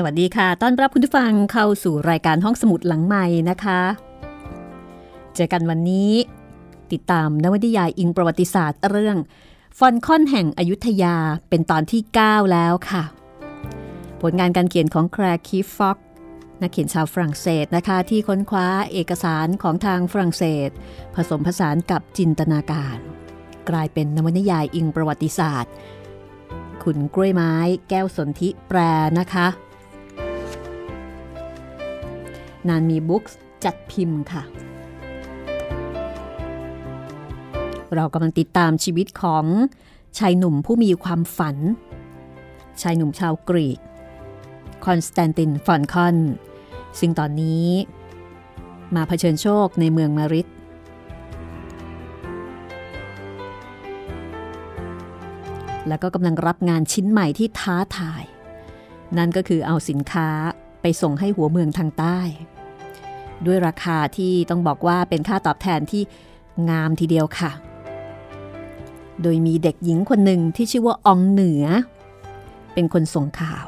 สวัสดีค่ะ ต้อนรับคุณผู้ฟังเข้าสู่รายการห้องสมุดหลังใหม่นะคะ เจอกันวันนี้ ติดตามนวนิยายอิงประวัติศาสตร์เรื่อง ฟอลคอนแห่งอยุธยาเป็นตอนที่ 9 แล้วค่ะ ผลงานการเขียนของแคลร์คีฟ-ฟ็อกซ์นักเขียนชาวฝรั่งเศสนะคะ ที่ค้นคว้าเอกสารของทางฝรั่งเศส ผสมผสานกับจินตนาการ กลายเป็นนวนิยายอิงประวัติศาสตร์ คุณกล้วยไม้ แก้วสนธิแปลนะคะ นานมีบุ๊กส์จัดพิมพ์ค่ะ เรากำลังติดตามชีวิตของชายหนุ่มผู้มีความฝัน ชายหนุ่มชาวกรีก คอนสแตนตินฟอลคอน ซึ่งตอนนี้ มาเผชิญโชคในเมืองมะริดแล้วก็กำลังรับงานชิ้นใหม่ที่ท้าทาย นั่นก็คือเอาสินค้าไปส่งให้หัวเมืองทางใต้ ด้วยราคาที่ต้องบอกว่าเป็นค่าตอบแทนที่งามทีเดียวค่ะ โดยมีเด็กหญิงคนหนึ่งที่ชื่อว่าอองเหนือ เป็นคนส่งข่าว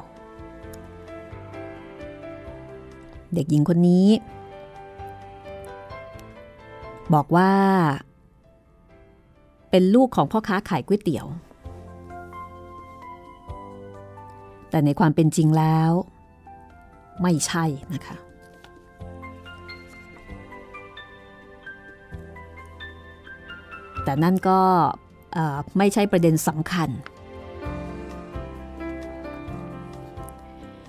เด็กหญิงคนนี้ บอกว่า เป็นลูกของพ่อค้าขายก๋วยเตี๋ยว แต่ในความเป็นจริงแล้ว ไม่ใช่นะคะ แต่นั่นก็ไม่ใช่ประเด็นสำคัญ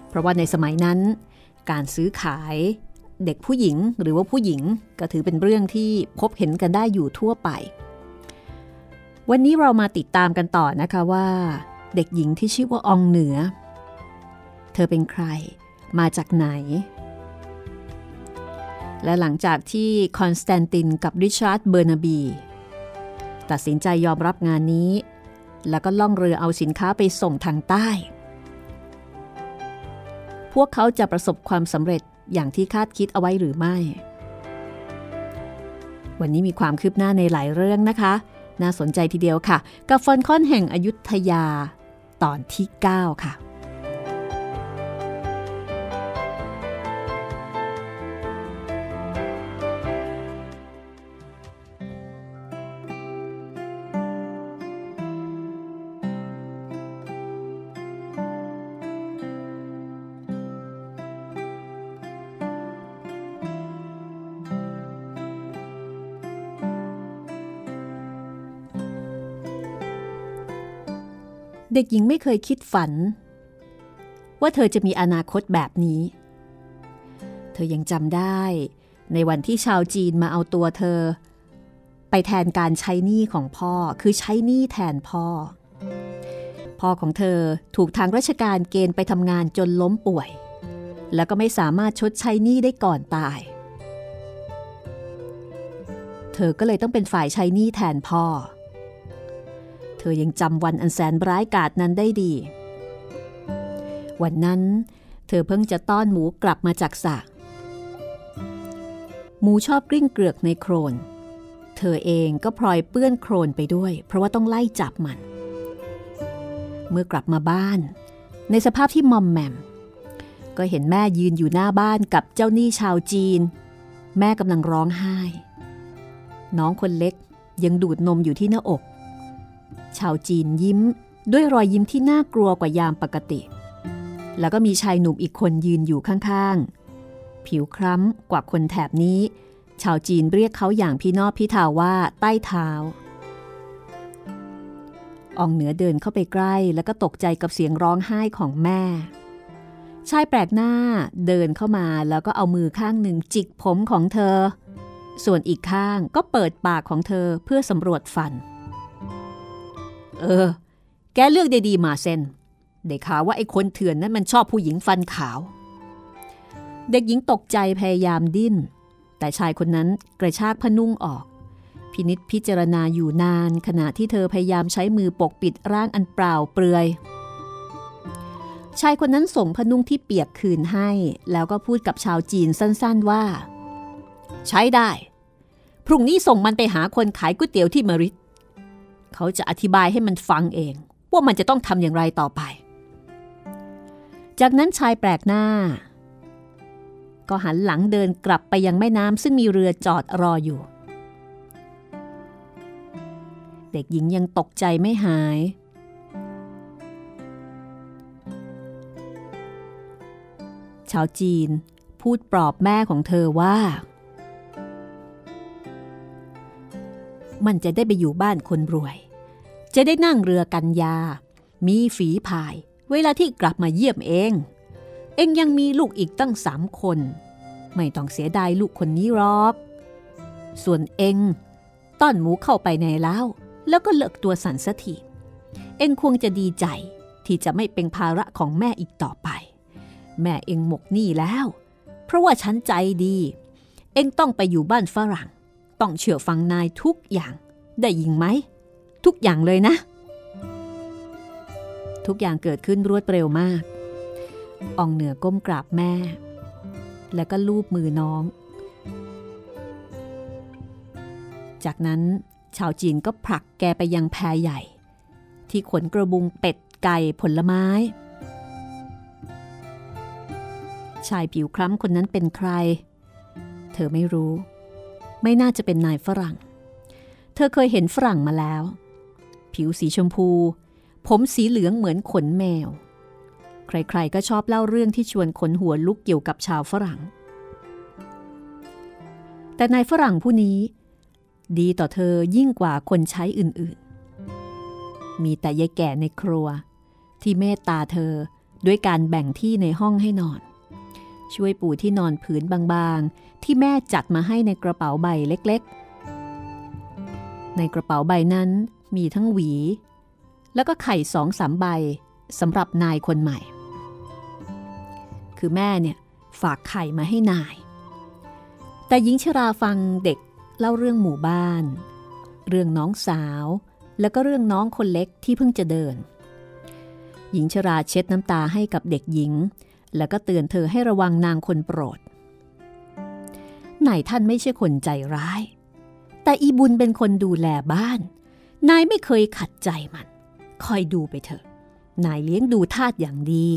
เพราะว่าในสมัยนั้น การซื้อขายเด็กผู้หญิงหรือว่าผู้หญิงก็ถือเป็นเรื่องที่พบเห็นกันได้อยู่ทั่วไป วันนี้เรามาติดตามกันต่อนะคะว่า เด็กหญิงที่ชื่อว่าอองเหนือ เธอเป็นใคร มาจากไหน และหลังจากที่คอนสแตนตินกับริชาร์ดเบอร์นาบี ตัดสินใจยอมรับงานนี้ แล้วก็ล่องเรือเอาสินค้าไปส่งทางใต้ พวกเขาจะประสบความสำเร็จอย่างที่คาดคิดเอาไว้หรือไม่ วันนี้มีความคืบหน้าในหลายเรื่องนะคะ น่าสนใจทีเดียวค่ะ กับฟอนคอนแห่งอยุธยา ตอนที่ 9 ค่ะ เด็กหญิงไม่เคยคิดฝัน ว่าเธอจะมีอนาคตแบบนี้ เธอยังจำได้ในวันที่ชาวจีนมาเอาตัวเธอ ไปแทนการใช้หนี้ของพ่อคือใช้หนี้แทนพ่อ พ่อของเธอถูกทางราชการเกณฑ์ไปทำงานจนล้มป่วย แล้วก็ไม่สามารถชดใช้หนี้ได้ก่อนตาย เธอก็เลยต้องเป็นฝ่ายใช้หนี้แทนพ่อเเธอยังจำวันอันแสนร้ายกาจนั้นได้ดี วันนั้น เธอเพิ่งจะต้อนหมูกลับมาจากสระหมูชอบกลิ้งเกลือกในโครน เธอเองก็พลอยเปื้อนโครนไปด้วย เพราะว่าต้องไล่จับมัน เมื่อกลับมาบ้าน ในสภาพที่มอมแมม ก็เห็นแม่ยืนอยู่หน้าบ้านกับเจ้าหนี้ชาวจีน แม่กำลังร้องไห้ น้องคนเล็กยังดูดนมอยู่ที่หน้าอก ชาวจีนยิ้มด้วยรอยยิ้มที่น่ากลัวกว่ายามปกติ แล้วก็มีชายหนุ่มอีกคนยืนอยู่ข้างๆ ผิวคล้ำกว่าคนแถบนี้ ชาวจีนเรียกเขาอย่างพี่นอบพี่ทาว่าใต้เท้าอองเหนือเดินเข้าไปใกล้แล้วก็ตกใจกับเสียงร้องไห้ของแม่ ชายแปลกหน้าเดินเข้ามาแล้วก็เอามือข้างหนึ่งจิกผมของเธอ ส่วนอีกข้างก็เปิดปากของเธอเพื่อสำรวจฟัน เออ แกเลือกได้ดีมาเซนได้ข่าวว่าไอ้คนเถื่อนนั้นมันชอบผู้หญิงฟันขาว เด็กหญิงตกใจพยายามดิ้น แต่ชายคนนั้นกระชากผ้านุ่งออก พินิษพิจารณาอยู่นานขณะที่เธอพยายามใช้มือปกปิดร่างอันเปล่าเปลือย ชายคนนั้นส่งผ้านุ่งที่เปียกคืนให้ แล้วก็พูดกับชาวจีนสั้นๆว่า ใช้ได้ พรุ่งนี้ส่งมันไปหาคนขายก๋วยเตี๋ยวที่มริด เขาจะอธิบายให้มันฟังเอง ว่ามันจะต้องทำอย่างไรต่อไป จากนั้นชายแปลกหน้า ก็หันหลังเดินกลับไปยังแม่น้ำซึ่งมีเรือจอดรออยู่ เด็กหญิงยังตกใจไม่หาย ชาวจีนพูดปลอบแม่ของเธอว่า มันจะได้ไปอยู่บ้านคนรวย จะได้นั่งเรือกันยา มีฝีพาย เวลาที่กลับมาเยี่ยมเอง เองยังมีลูกอีกตั้งสามคน ไม่ต้องเสียดายลูกคนนี้หรอก ส่วนเองต้อนหมูเข้าไปในเล้าแล้วก็เลิกตัวสันสัทีเองควรจะดีใจที่จะไม่เป็นภาระของแม่อีกต่อไป แม่เองหมกหนี้แล้ว เพราะว่าฉันใจดี เองต้องไปอยู่บ้านฝรั่ง ต้องเชื่อฟังนายทุกอย่างได้ยิงไหม ทุกอย่างเลยนะ ทุกอย่างเกิดขึ้นรวดเร็วมากอองเหนือก้มกราบแม่ แล้วก็ลูบมือน้อง จากนั้นชาวจีนก็ผลักแกไปยังแพใหญ่ ที่ขนกระบุงเป็ดไก่ผลไม้ ชายผิวคล้ำคนนั้นเป็นใคร เธอไม่รู้ ไม่น่าจะเป็นนายฝรั่ง เธอเคยเห็นฝรั่งมาแล้ว ผิวสีชมพู ผมสีเหลืองเหมือนขนแมว ใครๆก็ชอบเล่าเรื่องที่ชวนขนหัวลุกเกี่ยวกับชาวฝรั่ง แต่นายฝรั่งผู้นี้ ดีต่อเธอยิ่งกว่าคนใช้อื่นๆ มีแต่ยายแก่ในครัว ที่เมตตาเธอด้วยการแบ่งที่ในห้องให้นอน ช่วยปูที่นอนผืนบางๆ ที่แม่จัดมาให้ในกระเป๋าใบเล็กๆ ในกระเป๋าใบนั้นมีทั้งหวี แล้วก็ไข่สองสามใบสำหรับนายคนใหม่ คือแม่เนี่ยฝากไข่มาให้นาย แต่หญิงชราฟังเด็กเล่าเรื่องหมู่บ้าน เรื่องน้องสาว แล้วก็เรื่องน้องคนเล็กที่เพิ่งจะเดิน หญิงชราเช็ดน้ำตาให้กับเด็กหญิง แล้วก็เตือนเธอให้ระวังนางคนโปรด นายท่านไม่ใช่คนใจร้าย แต่อีบุญเป็นคนดูแลบ้าน นายไม่เคยขัดใจมัน คอยดูไปเถอะ นายเลี้ยงดูทาสอย่างดี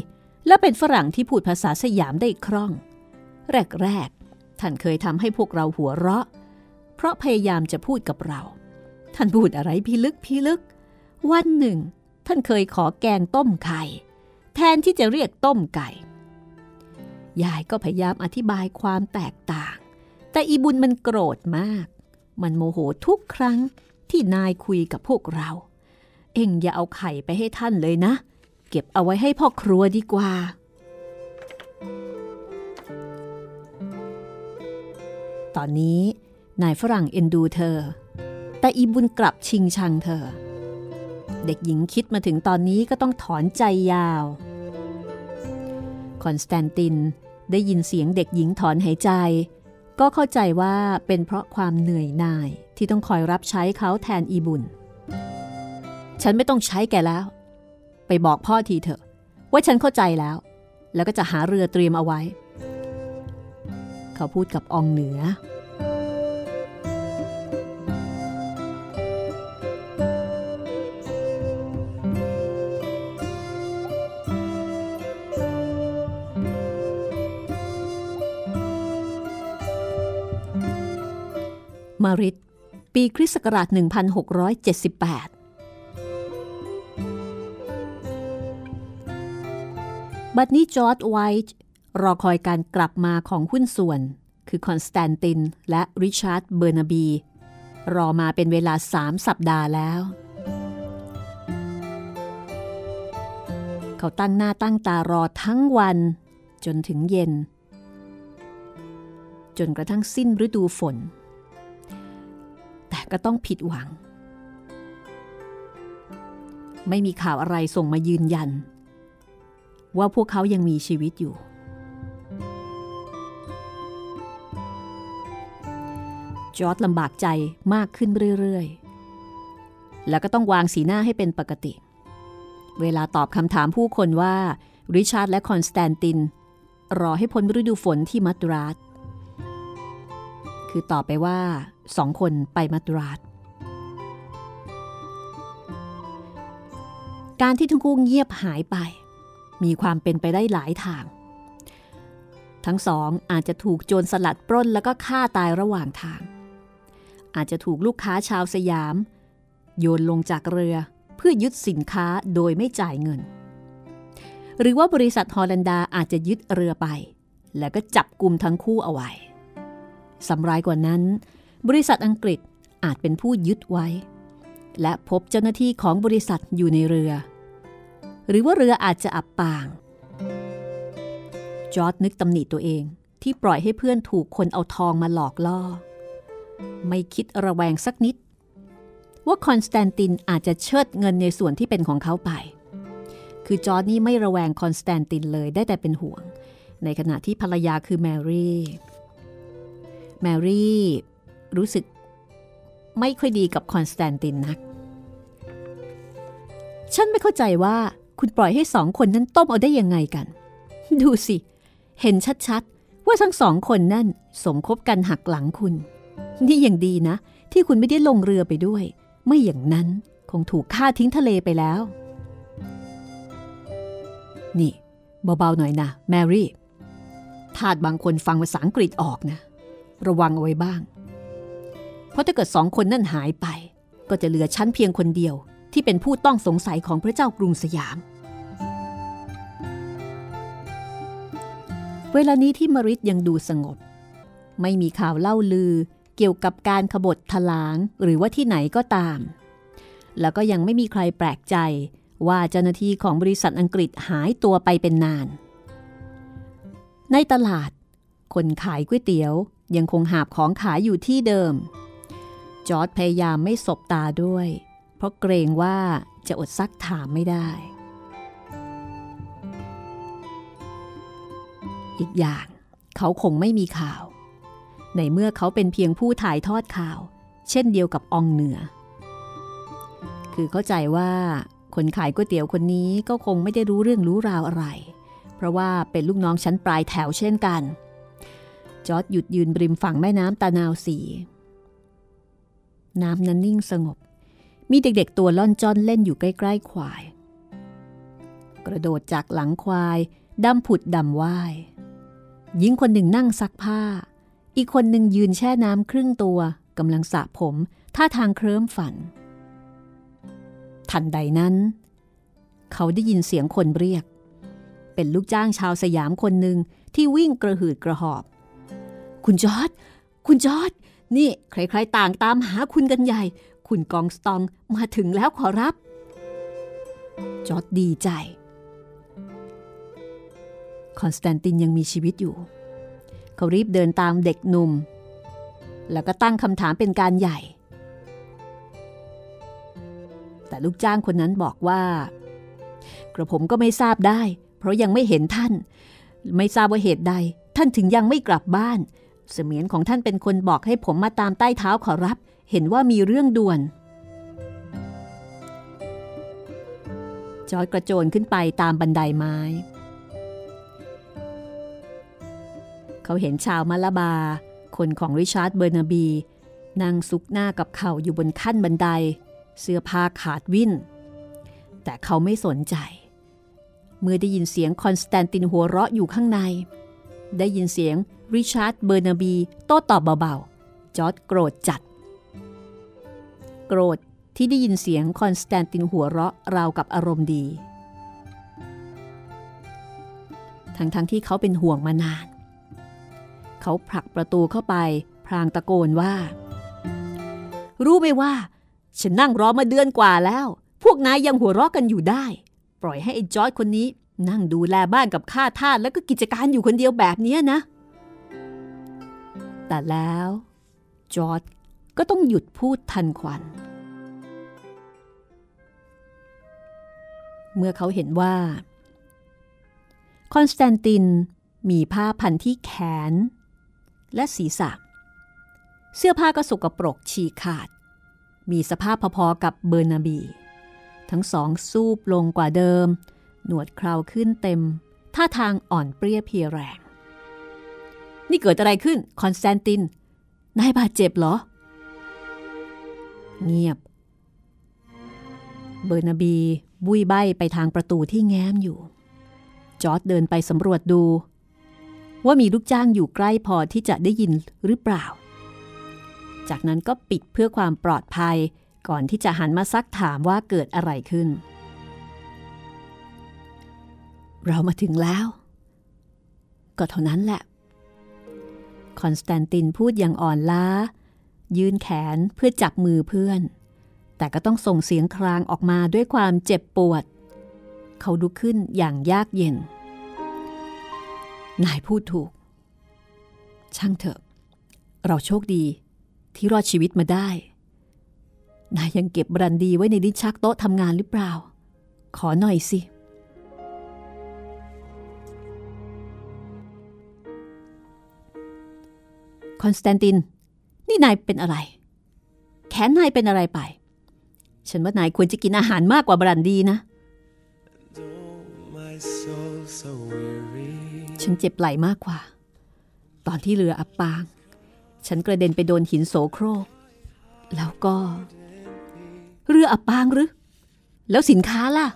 และเป็นฝรั่งที่พูดภาษาสยามได้คล่อง แรกๆ ท่านเคยทำให้พวกเราหัวเราะ เพราะพยายามจะพูดกับเรา ท่านพูดอะไรพิลึกพิลึก วันหนึ่ง ท่านเคยขอแกงต้มไข่แทนที่จะเรียกต้มไก่ ยายก็พยายามอธิบายความแตกต่าง แต่อีบุญมันโกรธมาก มันโมโหทุกครั้งที่นายคุยกับพวกเรา เอ็งอย่าเอาไข่ไปให้ท่านเลยนะ เก็บเอาไว้ให้พ่อครัวดีกว่า ตอนนี้นายฝรั่งเอ็นดูเธอ แต่อีบุญกลับชิงชังเธอ เด็กหญิงคิดมาถึงตอนนี้ก็ต้องถอนใจยาว คอนสแตนตินได้ยินเสียงเด็กหญิงถอนหายใจ ก็เข้าใจว่าเป็นเพราะความเหนื่อยหน่ายที่ต้องคอยรับใช้เขาแทนอีบุญ ฉันไม่ต้องใช้แกแล้ว ไปบอกพ่อทีเถอะ ว่าฉันเข้าใจแล้ว แล้วก็จะหาเรือเตรียมเอาไว้ เขาพูดกับอองเหนือ มะริดปีคริสต์ศักราช 1678 บัดนี้จอร์จไวท์รอคอยการกลับมาของหุ้นส่วน คือคอนสแตนตินและริชาร์ดเบอร์นาบี รอมาเป็นเวลาสามสัปดาห์แล้ว เขาตั้งหน้าตั้งตารอทั้งวันจนถึงเย็น จนกระทั่งสิ้นฤดูฝน แต่ก็ต้องผิดหวัง ไม่มีข่าวอะไรส่งมายืนยัน ว่าพวกเขายังมีชีวิตอยู่ จอร์ดลำบากใจมากขึ้นเรื่อยๆ แล้วก็ต้องวางสีหน้าให้เป็นปกติ เวลาตอบคำถามผู้คนว่าริชาร์ดและคอนสแตนติน รอให้พ้นฤดูฝนที่มัทราสคือตอบไปว่า สองคนไปมัทราสการที่ทั้งคู่เงียบหายไป มีความเป็นไปได้หลายทาง ทั้งสองอาจจะถูกโจรสลัดปล้นแล้วก็ฆ่าตายระหว่างทาง อาจจะถูกลูกค้าชาวสยาม โยนลงจากเรือเพื่อยึดสินค้าโดยไม่จ่ายเงิน หรือว่าบริษัทฮอลันดาอาจจะยึดเรือไป แล้วก็จับกลุ่มทั้งคู่เอาไว้สำรายกว่านั้น บริษัทอังกฤษอาจเป็นผู้ยึดไว้ และพบเจ้าหน้าที่ของบริษัทอยู่ในเรือ หรือว่าเรืออาจจะอับปาง จอร์ดนึกตำหนิตัวเองที่ปล่อยให้เพื่อนถูกคนเอาทองมาหลอกล่อ ไม่คิดระแวงสักนิด ว่าคอนสแตนตินอาจจะเชิดเงินในส่วนที่เป็นของเขาไป คือจอร์จนี่ไม่ระแวงคอนสแตนตินเลยได้แต่เป็นห่วง ในขณะที่ภรรยาคือแมรี่ แมรี่ รู้สึกไม่ค่อยดีกับคอนสแตนตินนัก ฉันไม่เข้าใจว่าคุณปล่อยให้สองคนนั้นต้มเอาได้ยังไงกัน ดูสิ เห็นชัดๆ ว่าทั้งสองคนนั่นสมคบกันหักหลังคุณ นี่ยังดีนะ ที่คุณไม่ได้ลงเรือไปด้วย ไม่อย่างนั้นคงถูกฆ่าทิ้งทะเลไปแล้ว นี่เบาๆหน่อยนะแมรี่ทาสบางคนฟังภาษาอังกฤษออกนะ ระวังเอาไว้บ้าง เพราะถ้าเกิดสองคนนั่นหายไป ก็จะเหลือชั้นเพียงคนเดียวที่เป็นผู้ต้องสงสัยของพระเจ้ากรุงสยาม เวลานี้ที่มริดยังดูสงบ ไม่มีข่าวเล่าลือเกี่ยวกับการขบฏทลางหรือว่าที่ไหนก็ตาม แล้วก็ยังไม่มีใครแปลกใจว่าเจ้าหน้าที่ของบริษัทอังกฤษหายตัวไปเป็นนาน ในตลาด คนขายก๋วยเตี๋ยวยังคงหาบของขายอยู่ที่เดิม จอร์ดพยายามไม่สบตาด้วย เพราะเกรงว่าจะอดซักถามไม่ได้ อีกอย่างเขาคงไม่มีข่าว ในเมื่อเขาเป็นเพียงผู้ถ่ายทอดข่าว เช่นเดียวกับอองเหนือ คือเข้าใจว่าคนขายก๋วยเตี๋ยวคนนี้ก็คงไม่ได้รู้เรื่องรู้ราวอะไร เพราะว่าเป็นลูกน้องชั้นปลายแถวเช่นกัน จอร์ดหยุดยืนบริมฝั่งแม่น้ำตา นาวสี น้ำนั้นนิ่งสงบ มีเด็กๆตัวล่อนจ้อนเล่นอยู่ใกล้ๆควาย กระโดดจากหลังควายดำผุดดำว่าย หญิงคนหนึ่งนั่งซักผ้า อีกคนหนึ่งยืนแช่น้ำครึ่งตัวกำลังสระผมท่าทางเคลิ้มฝัน ทันใดนั้น เขาได้ยินเสียงคนเรียก เป็นลูกจ้างชาวสยามคนหนึ่งที่วิ่งกระหืดกระหอบ คุณจอร์ดคุณจอร์ด นี่ใครๆต่างตามหาคุณกันใหญ่ คุณกองสตองมาถึงแล้วขอรับ จอร์จดีใจ คอนสแตนตินยังมีชีวิตอยู่ เขารีบเดินตามเด็กหนุ่ม แล้วก็ตั้งคำถามเป็นการใหญ่ แต่ลูกจ้างคนนั้นบอกว่า กระผมก็ไม่ทราบได้ เพราะยังไม่เห็นท่าน ไม่ทราบว่าเหตุใด ท่านถึงยังไม่กลับบ้าน เสมียนของท่านเป็นคนบอกให้ผมมาตามใต้เท้าขอรับ เห็นว่ามีเรื่องด่วน จอร์จกระโจนขึ้นไปตามบันไดไม้ เขาเห็นชาวมาลาบา คนของริชาร์ดเบอร์นาบี นั่งซุกหน้ากับเข่าอยู่บนขั้นบันได เสื้อผ้าขาดวิ่น แต่เขาไม่สนใจ เมื่อได้ยินเสียงคอนสแตนตินหัวเราะอยู่ข้างใน ได้ยินเสียง ริชาร์ดเบอร์นาบี โต้ตอบเบาๆ จอร์จโกรธจัด โกรธที่ได้ยินเสียงคอนสแตนตินหัวเราะราวกับอารมณ์ดี ทั้งๆที่เขาเป็นห่วงมานาน เขาผลักประตูเข้าไปพลางตะโกนว่า รู้ไหมว่า ฉันนั่งรอมาเดือนกว่าแล้ว พวกนายยังหัวเราะกันอยู่ได้ ปล่อยให้ไอ้จอร์จคนนี้นั่งดูแลบ้านกับข้าทาสแล้วก็กิจการอยู่คนเดียวแบบนี้นะ แต่แล้วจอร์จก็ต้องหยุดพูดทันควัน เมื่อเขาเห็นว่า คอนสแตนตินมีผ้าพันที่แขน และศีรษะ เสื้อผ้าก็สกปรกฉีกขาด มีสภาพพอๆกับเบอร์นาบี ทั้งสองซูบลงกว่าเดิม หนวดเคราขึ้นเต็ม ท่าทางอ่อนเปลี้ยเพลียแรง นี่เกิดอะไรขึ้นคอนสแตนติน นายบาดเจ็บเหรอ เงียบ เบอร์นาบีบุ้ยใบ้ไปทางประตูที่แง้มอยู่ จอร์จเดินไปสำรวจดู ว่ามีลูกจ้างอยู่ใกล้พอที่จะได้ยินหรือเปล่า จากนั้นก็ปิดเพื่อความปลอดภัยก่อนที่จะหันมาซักถามว่าเกิดอะไรขึ้น เรามาถึงแล้ว ก็เท่านั้นแหละ คอนสแตนตินพูดอย่างอ่อนล้า ยื่นแขนเพื่อจับมือเพื่อน แต่ก็ต้องส่งเสียงครางออกมาด้วยความเจ็บปวด เขาลุกขึ้นอย่างยากเย็น นายพูดถูก ช่างเถอะ เราโชคดีที่รอดชีวิตมาได้ นายยังเก็บบรันดีไว้ในลิ้นชักโต๊ะทำงานหรือเปล่า ขอหน่อยสิค อนสแตนติน นี่นายเป็นอะไร แขนนายเป็นอะไรไป ฉันว่านายควรจะกินอาหารมากกว่าบรันดีนะ ฉันเจ็บไหล่มากกว่า ตอนที่เรืออับปาง ฉันกระเด็นไปโดนหินโสโครก แล้วก็ เรืออับปางหรือ แล้วสินค้าล่ะ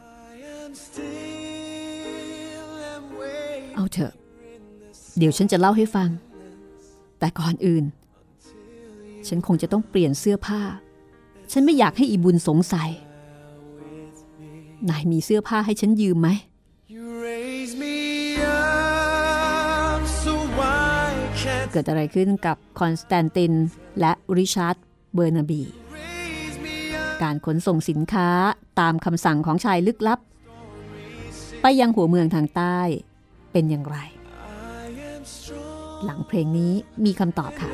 เอาเถอะ เดี๋ยวฉันจะเล่าให้ฟัง แต่ก่อนอื่น ฉันคงจะต้องเปลี่ยนเสื้อผ้า ฉันไม่อยากให้อีบุญสงสัย นายมีเสื้อผ้าให้ฉันยืมไหม You raise me up so I can เกิดอะไรขึ้นกับคอนสแตนติน และริชาร์ดเบอร์นาบี raise me up. การขนส่งสินค้าตามคำสั่งของชายลึกลับ ไปยังหัวเมืองทางใต้เป็นอย่างไร I am strong. หลังเพลงนี้มีคำตอบค่ะ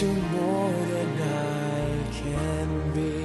to more than I can be.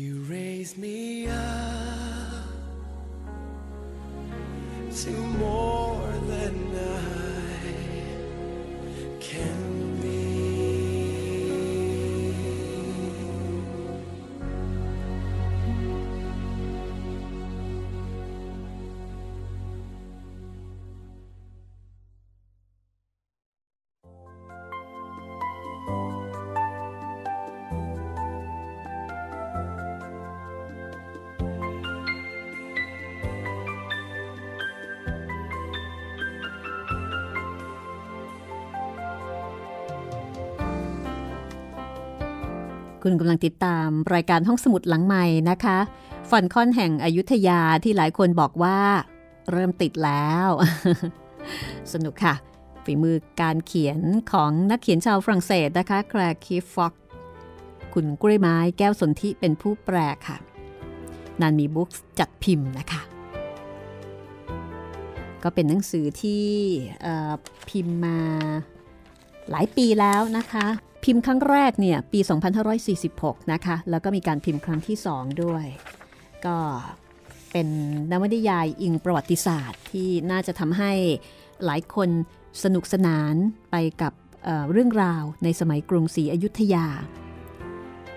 You raise me up to more คุณกำลังติดตามรายการห้องสมุดหลังใหม่นะคะฟันค่อนแห่งอยุธยาที่หลายคนบอกว่า เริ่มติดแล้ว สนุกค่ะ ฝีมือการเขียนของนักเขียนชาวฝรั่งเศสนะคะแคลร์คีฟ็อกคุณกล้วยไม้แก้วสนธิเป็นผู้แปลค่ะนันมีบุ๊กจัดพิมพ์นะคะ ก็เป็นหนังสือที่พิมพ์มาหลายปีแล้วนะคะ พิมพ์ครั้งแรกเนี่ยปี 2546 นะคะ แล้วก็มีการพิมพ์ครั้งที่ 2 ด้วย ก็เป็นนวนิยายอิงประวัติศาสตร์ที่น่าจะทำให้หลายคนสนุกสนานไปกับเเรื่องราวในสมัยกรุงศรีอยุธยา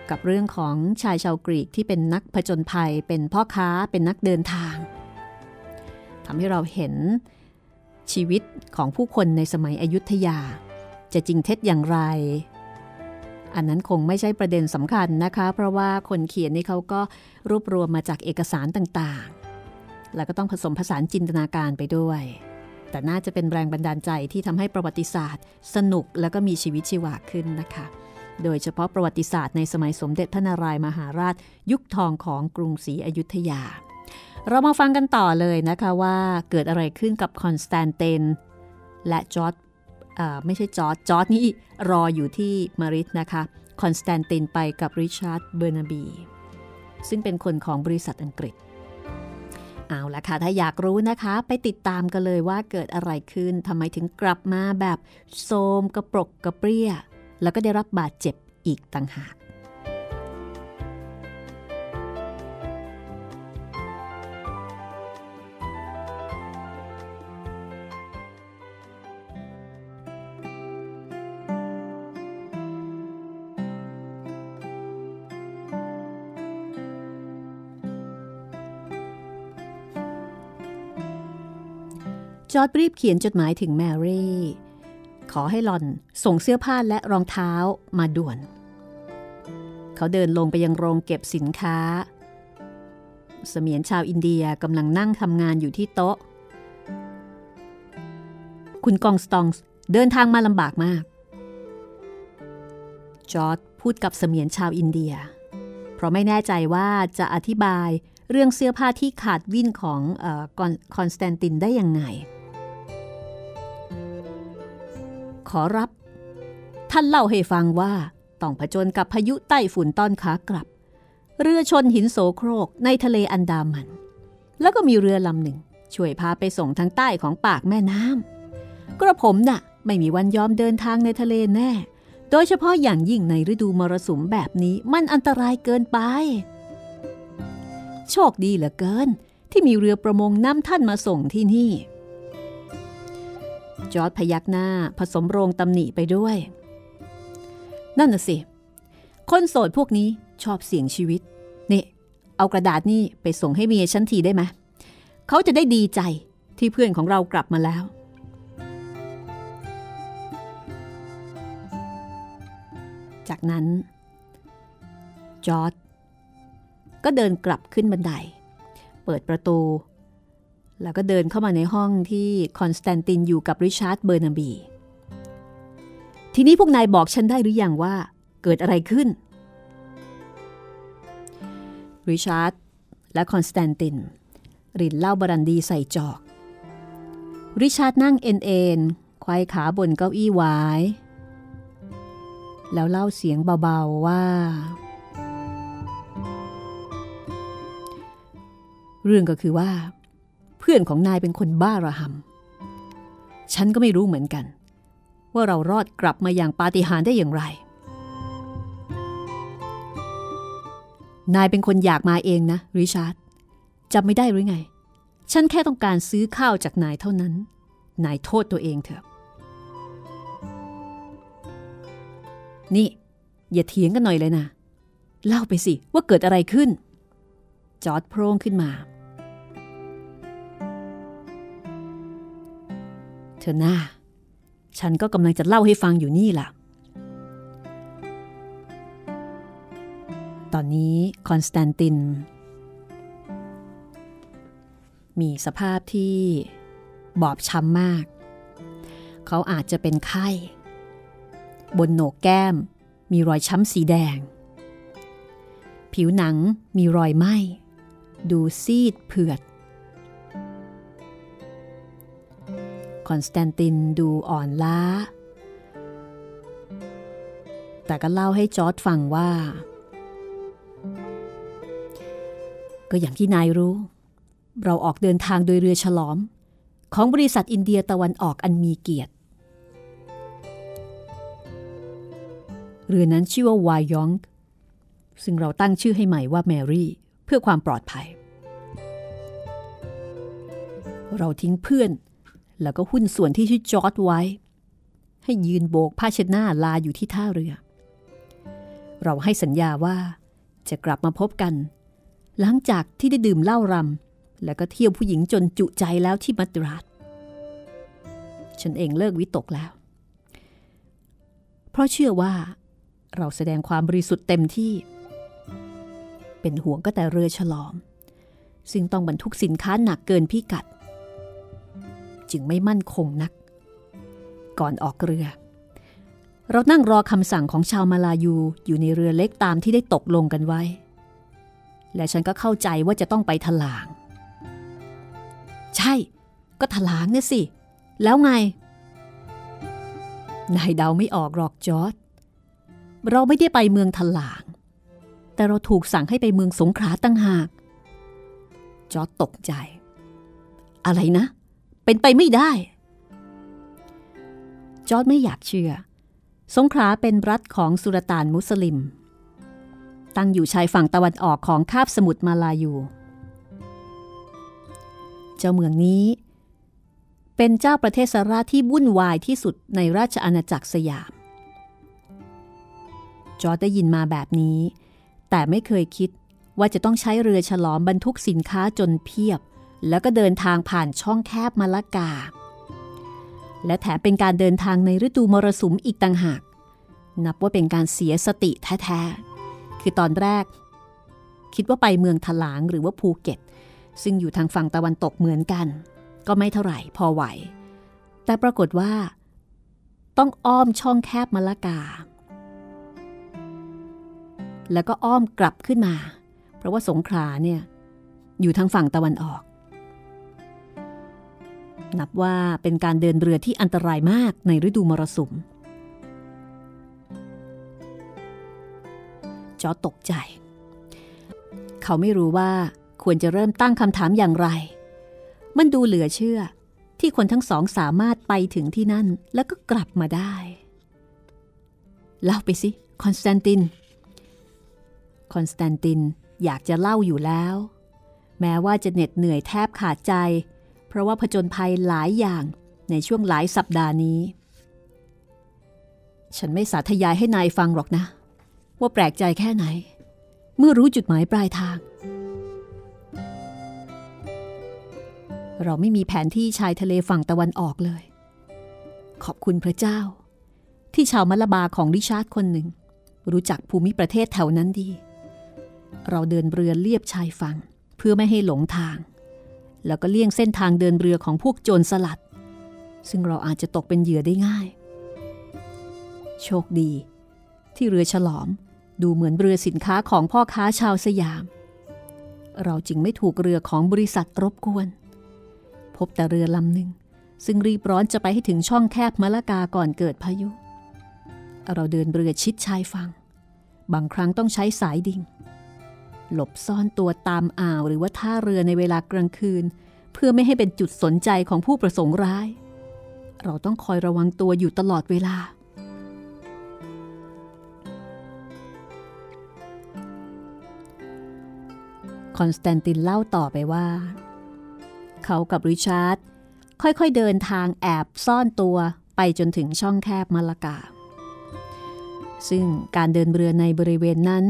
กับเรื่องของชายชาวกรีกที่เป็นนักผจญภัย เป็นพ่อค้าเป็นนักเดินทางทำให้เราเห็นชีวิตของผู้คนในสมัยอยุธยา จะจริงเท็จอย่างไร อันนั้นคงไม่ใช่ประเด็นสำคัญนะคะ เพราะว่าคนเขียนนี่เขาก็รวบรวมมาจากเอกสารต่างๆ แล้วก็ต้องผสมผสานจินตนาการไปด้วย แต่น่าจะเป็นแรงบันดาลใจที่ทำให้ประวัติศาสตร์ สนุกแล้วก็มีชีวิตชีวาขึ้นนะคะ โดยเฉพาะประวัติศาสตร์ในสมัยสมเด็จพระนารายมหาราช ยุคทองของกรุงศรีอยุธยา เรามาฟังกันต่อเลยนะคะว่าเกิดอะไรขึ้นกับคอนสแตนตินและจอร์จ ไม่ใช่จอร์จจอร์จนี่รออยู่ที่มาริสนะคะคอนสแตนตินไปกับริชาร์ดเบอร์นาบี ซึ่งเป็นคนของบริษัทอังกฤษ เอาละค่ะ ถ้าอยากรู้นะคะ ไปติดตามกันเลยว่าเกิดอะไรขึ้นทำไมถึงกลับมาแบบโทรมกะปลกกะเปลี้ย แล้วก็ได้รับบาดเจ็บอีกต่างหาก จอร์จรีบเขียนจดหมายถึงแมรี่ ขอให้หล่อนส่งเสื้อผ้าและรองเท้ามาด่วน เขาเดินลงไปยังโรงเก็บสินค้า เสมียนชาวอินเดียกำลังนั่งทำงานอยู่ที่โต๊ะ คุณกองสตองเดินทางมาลำบากมาก จอร์จพูดกับเสมียนชาวอินเดีย เพราะไม่แน่ใจว่าจะอธิบายเรื่องเสื้อผ้าที่ขาดวิ่นของคอนสแตนตินได้ยังไง ขอรับ ท่านเล่าให้ฟังว่าต้องผจญกับพายุใต้ฝุ่นตอนขากลับ เรือชนหินโสโครกในทะเลอันดามัน แล้วก็มีเรือลำหนึ่ง ช่วยพาไปส่งทางใต้ของปากแม่น้ำกระผมน่ะไม่มีวันยอมเดินทางในทะเลแน่ โดยเฉพาะอย่างยิ่งในฤดูมรสุมแบบนี้มันอันตรายเกินไป โชคดีเหลือเกิน ที่มีเรือประมงนำท่านมาส่งที่นี่ จอร์ดพยักหน้าผสมโรงตำหนิไปด้วย นั่นน่ะสิ คนโสดพวกนี้ชอบเสี่ยงชีวิต นี่ เอากระดาษนี่ไปส่งให้เมียฉันทีได้ไหมเขาจะได้ดีใจที่เพื่อนของเรากลับมาแล้ว จากนั้น จอร์จก็เดินกลับขึ้นบันได เปิดประตู แล้วก็เดินเข้ามาในห้องที่คอนสแตนตินอยู่กับริชาร์ดเบอร์นาบี ทีนี้พวกนายบอกฉันได้หรืออยังว่าเกิดอะไรขึ้น ริชาร์ดและคอนสแตนติน รินเหล้าบรันดีใส่จอก ริชาร์ดนั่งเอ็นเอ็นควายขาบนเก้าอี้วายแล้วเล่าเสียงเบาๆว่า เรื่องก็คือว่า เพื่อนของนายเป็นคนบ้าระหำฉันก็ไม่รู้เหมือนกัน ว่าเรารอดกลับมาอย่างปาฏิหาริย์ได้อย่างไร นายเป็นคนอยากมาเองนะ ริชาร์ดจำไม่ได้หรือไง ฉันแค่ต้องการซื้อข้าวจากนายเท่านั้น นายโทษตัวเองเถอะ นี่ อย่าเถียงกันหน่อยเลยนะ เล่าไปสิว่าเกิดอะไรขึ้น จอร์ดโพร่งขึ้นมา เธอหน้า ฉันก็กำลังจะเล่าให้ฟังอยู่นี่ล่ะ ตอนนี้คอนสแตนติน มีสภาพที่บอบช้ำมาก เขาอาจจะเป็นไข้ บนโหนกแก้มมีรอยช้ำสีแดง ผิวหนังมีรอยไหม้ ดูซีดเผือด คอนสแตนตินดูอ่อนล้า แต่ก็เล่าให้จอร์ดฟังว่า ก็อย่างที่นายรู้ เราออกเดินทางโดยเรือฉลอม ของบริษัทอินเดียตะวันออกอันมีเกียรติ เรือนั้นชื่อว่าวายองซึ่งเราตั้งชื่อให้ใหม่ว่าแมรี่ เพื่อความปลอดภัย เราทิ้งเพื่อน แล้วก็หุ้นส่วนที่ชื่อจอร์ดไว้ ให้ยืนโบกผ้าเช็ดหน้าลาอยู่ที่ท่าเรือ เราให้สัญญาว่าจะกลับมาพบกัน หลังจากที่ได้ดื่มเหล้ารำแล้วก็เที่ยวผู้หญิงจนจุใจแล้วที่มัดราดฉันเองเลิกวิตกแล้ว เพราะเชื่อว่าเราแสดงความบริสุทธิ์เต็มที่ เป็นห่วงก็แต่เรือฉลอม ซึ่งต้องบรรทุกสินค้าหนักเกินพิกัด จึงไม่มั่นคงนัก ก่อนออกเรือ เรานั่งรอคำสั่งของชาวมาลายูอยู่ในเรือเล็กตามที่ได้ตกลงกันไว้ และฉันก็เข้าใจว่าจะต้องไปถลาง ใช่ ก็ถลางเนี่ยสิ แล้วไง นายเดาไม่ออกหรอกจอร์ดเราไม่ได้ไปเมืองถลาง แต่เราถูกสั่งให้ไปเมืองสงขลาตั้งหาก จอร์จตกใจ อะไรนะ เป็นไปไม่ได้ จอร์จไม่อยากเชื่อ สงขลาเป็นรัฐของสุลต่านมุสลิม ตั้งอยู่ชายฝั่งตะวันออกของคาบสมุทรมาลายู เจ้าเมืองนี้ เป็นเจ้าประเทศราชที่วุ่นวายที่สุดในราชอาณาจักรสยาม จอร์จได้ยินมาแบบนี้ แต่ไม่เคยคิดว่าจะต้องใช้เรือฉลอมบรรทุกสินค้าจนเพียบ แล้วก็เดินทางผ่านช่องแคบมาละกา และแถมเป็นการเดินทางในฤดูมรสุมอีกต่างหาก นับว่าเป็นการเสียสติแท้ๆ คือตอนแรก คิดว่าไปเมืองถลางหรือว่าภูเก็ต ซึ่งอยู่ทางฝั่งตะวันตกเหมือนกัน ก็ไม่เท่าไหร่พอไหว แต่ปรากฏว่า ต้องอ้อมช่องแคบมาละกา แล้วก็อ้อมกลับขึ้นมา เพราะว่าสงขลาเนี่ยอยู่ทางฝั่งตะวันออก นับว่าเป็นการเดินเรือที่อันตรายมากในฤดูมรสุม จอตกใจ เขาไม่รู้ว่าควรจะเริ่มตั้งคำถามอย่างไร มันดูเหลือเชื่อที่คนทั้งสองสามารถไปถึงที่นั่นแล้วก็กลับมาได้ เล่าไปสิ คอนสแตนติน คอนสแตนตินอยากจะเล่าอยู่แล้ว แม้ว่าจะเหน็ดเหนื่อยแทบขาดใจ เพราะว่าผจญภัยหลายอย่างในช่วงหลายสัปดาห์นี้ ฉันไม่สาธยายให้นายฟังหรอกนะ ว่าแปลกใจแค่ไหน เมื่อรู้จุดหมายปลายทาง เราไม่มีแผนที่ชายทะเลฝั่งตะวันออกเลย ขอบคุณพระเจ้า ที่ชาวมัลลาบาของริชาร์ดคนหนึ่ง รู้จักภูมิประเทศแถวนั้นดี เราเดินเรือเลียบชายฝั่งเพื่อไม่ให้หลงทาง แล้วก็เลี่ยงเส้นทางเดินเรือของพวกโจรสลัด ซึ่งเราอาจจะตกเป็นเหยื่อได้ง่าย โชคดี ที่เรือฉลอมดูเหมือนเรือสินค้าของพ่อค้าชาวสยาม เราจึงไม่ถูกเรือของบริษัทรบกวน พบแต่เรือลำหนึ่ง ซึ่งรีบร้อนจะไปให้ถึงช่องแคบมะละกาก่อนเกิดพายุ เราเดินเรือชิดชายฝั่ง บางครั้งต้องใช้สายดิ่ง หลบซ่อนตัวตามอ่าวหรือว่าท่าเรือในเวลากลางคืน เพื่อไม่ให้เป็นจุดสนใจของผู้ประสงค์ร้าย เราต้องคอยระวังตัวอยู่ตลอดเวลา คอนสแตนตินเล่าต่อไปว่า เขากับริชาร์ดค่อยๆเดินทางแอบซ่อนตัวไปจนถึงช่องแคบมาลากาซึ่งการเดินเรือในบริเวณนั้น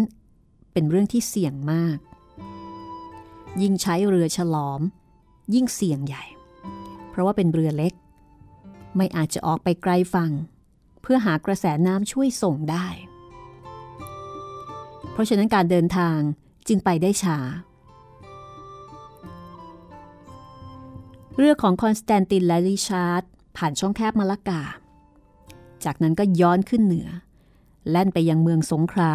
เป็นเรื่องที่เสี่ยงมาก ยิ่งใช้เรือฉลอม ยิ่งเสี่ยงใหญ่ เพราะว่าเป็นเรือเล็ก ไม่อาจจะออกไปไกลฝั่งเพื่อหากระแสน้ำช่วยส่งได้ เพราะฉะนั้นการเดินทางจึงไปได้ช้า เรือของคอนสแตนตินและริชาร์ดผ่านช่องแคบมาละกา จากนั้นก็ย้อนขึ้นเหนือ แล่นไปยังเมืองสงขลา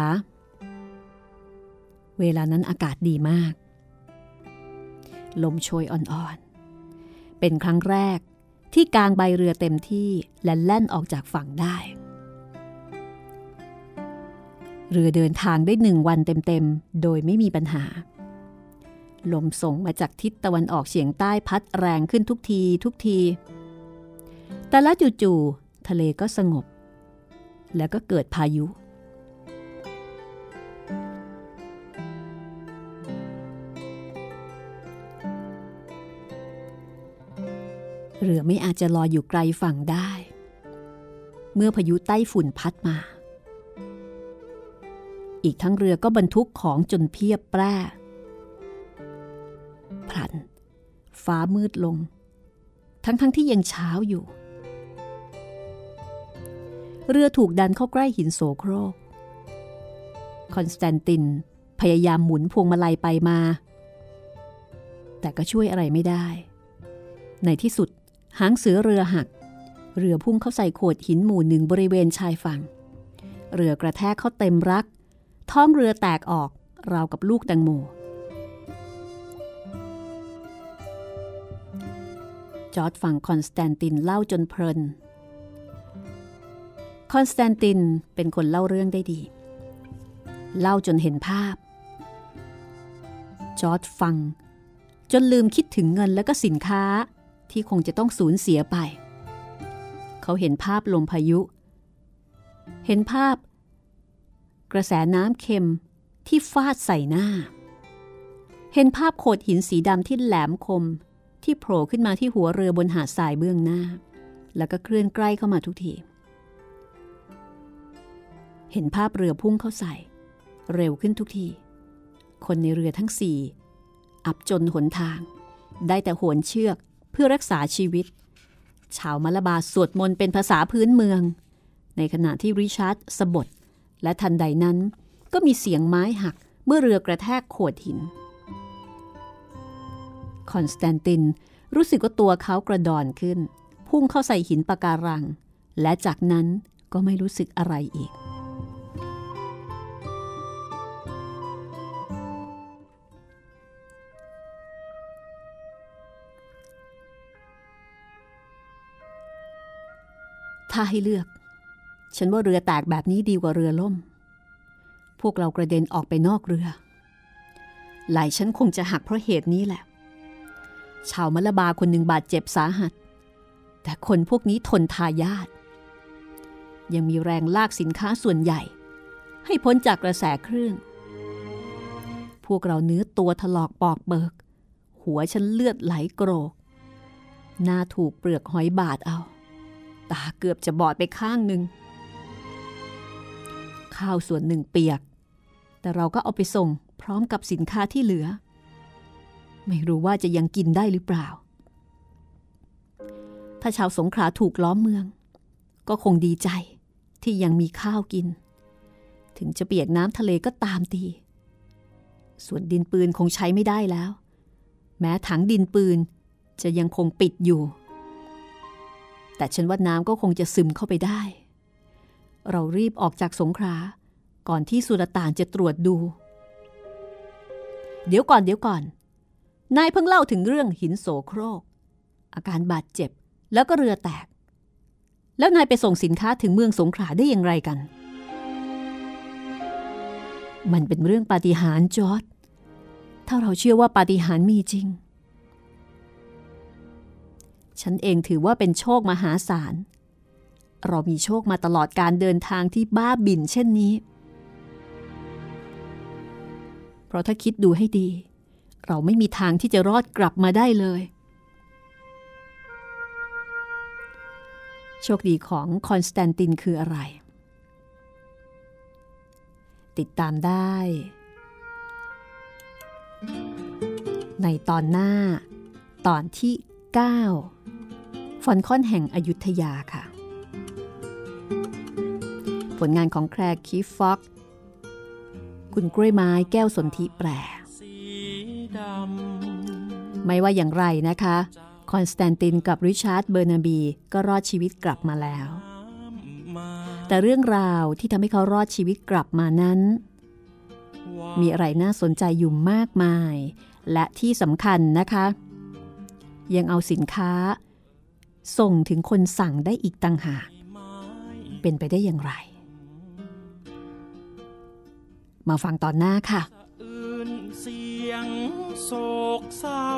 เวลานั้นอากาศดีมาก ลมโชยอ่อนๆ เป็นครั้งแรกที่กางใบเรือเต็มที่และแล่นออกจากฝั่งได้ เรือเดินทางได้หนึ่งวันเต็มๆ โดยไม่มีปัญหา ลมส่งมาจากทิศตะวันออกเฉียงใต้พัดแรงขึ้นทุกทีทุกที แต่ล้วจู่ๆทะเลก็สงบ แล้วก็เกิดพายุ รือไม่อาจจะลอยอยู่ไกลฝั่งได้ เมื่อพายุใต้ฝุ่นพัดมา อีกทั้งเรือก็บรรทุกของจนเพียบแปร่พลัน ฟ้ามืดลง ทั้งๆทที่ยังเช้าอยู่ เรือถูกดันเข้าใกล้หินโสโครก คอนสแตนตินพยายามหมุนพวงมาลัยไปมา แต่ก็ช่วยอะไรไม่ได้ ในที่สุด หางเสือเรือหัก เรือพุ่งเข้าใส่โขดหินหมู่หนึ่งบริเวณชายฝั่ง เรือกระแทกเข้าเต็มรัก ท้องเรือแตกออกราวกับลูกแตงโม จอร์จฟังคอนสแตนตินเล่าจนเพลิน คอนสแตนตินเป็นคนเล่าเรื่องได้ดี เล่าจนเห็นภาพ จอร์ดฟังจนลืมคิดถึงเงินและก็สินค้า ที่คงจะต้องสูญเสียไป เขาเห็นภาพลมพายุ เห็นภาพ กระแสน้ำเค็มที่ฟาดใส่หน้า เห็นภาพโขดหินสีดำที่แหลมคมที่โผล่ขึ้นมาที่หัวเรือบนหาดทรายเบื้องหน้า แล้วก็เคลื่อนใกล้เข้ามาทุกที เห็นภาพเรือพุ่งเข้าใส่ เร็วขึ้นทุกที คนในเรือทั้งสี่อับจนหนทาง ได้แต่โหนเชือก เพื่อรักษาชีวิต ชาวมาลาบาร์วดมนต์เป็นภาษาพื้นเมือง ในขณะที่ริชาร์ดสบถและทันใดนั้น ก็มีเสียงไม้หักเมื่อเรือกระแทกโขดหิน คอนสแตนตินรู้สึกว่าตัวเขากระดอนขึ้น พุ่งเข้าใส่หินปะการัง และจากนั้นก็ไม่รู้สึกอะไรอีก ถ้าให้เลือก ฉันว่าเรือแตกแบบนี้ดีกว่าเรือล่ม พวกเรากระเด็นออกไปนอกเรือ ไหลฉันคงจะหักเพราะเหตุนี้แหละ ชาวมะละบาคนหนึ่งบาดเจ็บสาหัส แต่คนพวกนี้ทนทายาทยังมีแรงลากสินค้าส่วนใหญ่ ให้พ้นจากกระแสคลื่นพวกเราเนื้อตัวถลอกปอกเบิก หัวฉันเลือดไหลโกรก หน้าถูกเปลือกหอยบาดเอา ตาเกือบจะบอดไปข้างหนึ่ง ข้าวส่วนหนึ่งเปียก แต่เราก็เอาไปส่งพร้อมกับสินค้าที่เหลือ ไม่รู้ว่าจะยังกินได้หรือเปล่า ถ้าชาวสงขลาถูกล้อมเมือง ก็คงดีใจที่ยังมีข้าวกิน ถึงจะเปียกน้ำทะเลก็ตามตีส่วนดินปืนคงใช้ไม่ได้แล้ว แม้ถังดินปืนจะยังคงปิดอยู่ แต่ฉันว่าน้ำก็คงจะซึมเข้าไปได้ เรารีบออกจากสงขลาก่อนที่สุลต่านจะตรวจดู เดี๋ยวก่อนเดี๋ยวก่อน นายเพิ่งเล่าถึงเรื่องหินโสโครก อาการบาดเจ็บแล้วก็เรือแตก แล้วนายไปส่งสินค้าถึงเมืองสงขลาได้อย่างไรกัน มันเป็นเรื่องปาฏิหาริย์จอร์ดถ้าเราเชื่อว่าปาฏิหาริย์มีจริง ฉันเองถือว่าเป็นโชคมหาศาล เรามีโชคมาตลอดการเดินทางที่บ้าบินเช่นนี้ เพราะถ้าคิดดูให้ดี เราไม่มีทางที่จะรอดกลับมาได้เลย โชคดีของคอนสแตนตินคืออะไร ติดตามได้ ในตอนหน้าตอนที่ 9 ฟอลคอนแห่งอยุธยาค่ะ ผลงานของแคลร์คีฟ ฟ็อกซ์คุณกล้วยไม้แก้วสนธิแปล ไม่ว่าอย่างไรนะคะ คอนสแตนตินกับริชาร์ดเบอร์นาบี ก็รอดชีวิตกลับมาแล้ว แต่เรื่องราวที่ทำให้เขารอดชีวิตกลับมานั้น มีอะไรน่าสนใจอยู่มากมาย และที่สำคัญนะคะ ยังเอาสินค้า ส่งถึงคนสั่งได้อีกต่างหากเป็นไปได้อย่างไร มาฟังตอนหน้าค่ะอื่นเสียงโศกเศร้า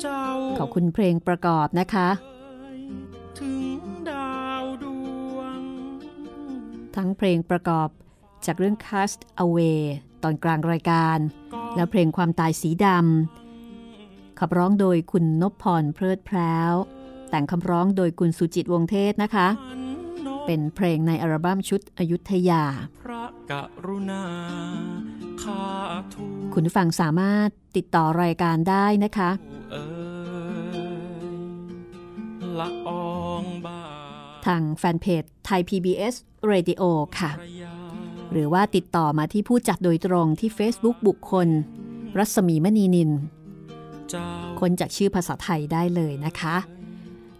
เจ้าขอบคุณเพลงประกอบนะคะ ถึงดาวดวง ทั้งเพลงประกอบจากเรื่อง Cast Away ตอนกลางรายการ และเพลงความตายสีดำ ขับร้องโดยคุณนพพรเพลิดแพร้ว แต่งคำร้องโดยคุณสุจิตวงศ์เทศนะคะ เป็นเพลงในอัลบั้มชุดอยุธยา พระกรุณาข้าทูคุณผู้ฟังสามารถติดต่อรายการได้นะคะละอองบาทางแฟนเพจไทย PBS Radio ค่ะ หรือว่าติดต่อมาที่ผู้จัดโดยตรงที่ Facebook บุคคล รัศมีมณีนินเจ้า คนจากชื่อภาษาไทยได้เลยนะคะ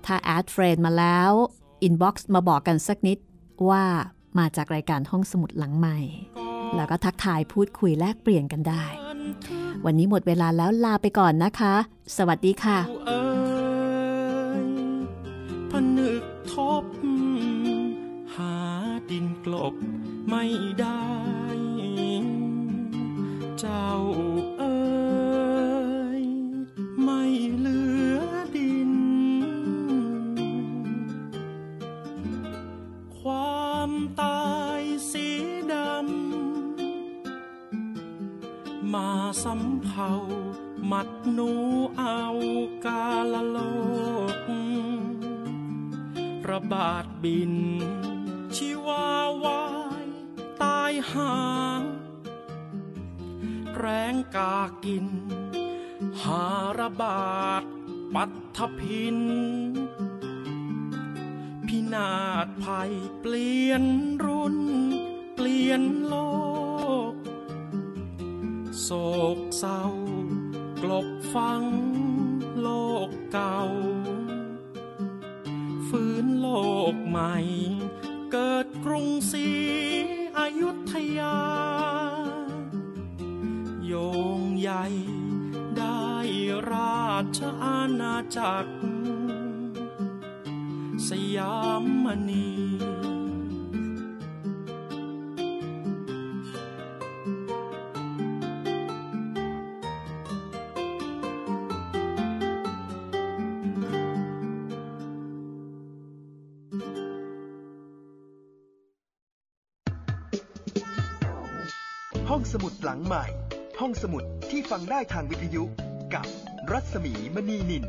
ถ้าแอดเฟรนมาแล้วอินบ็อกซ์มาบอกกันสักนิดว่ามาจากรายการห้องสมุดหลังใหม่ แล้วก็ทักทายพูดคุยแลกเปลี่ยนกันได้ วันนี้หมดเวลาแล้วลาไปก่อนนะคะ สวัสดีค่ะเอ่ยผนึกทบ หาดินกลบไม่ได้ เจ้าเอ่ย ไม่เหลือดิน ความตายสีดำ มาสำเภาหมัดหนูเอากาลโลก ระบาดบิน ชีวาวาย ตายหางแรงกากิน หาระบาดปัตถพิน พินาศภัยเปลี่ยนรุ่น เปลี่ยนโลก โศกเศร้ากลบฟังโลกเก่า ฟื้นโลกใหม่ เกิดกรุงศรีอยุธยา โยงใหญ่ ชอาณาจักร สยามมณีห้องสมุดหลังใหม่ ห้องสมุดที่ฟังได้ทางวิทยุกับ รัศมีมณีนิน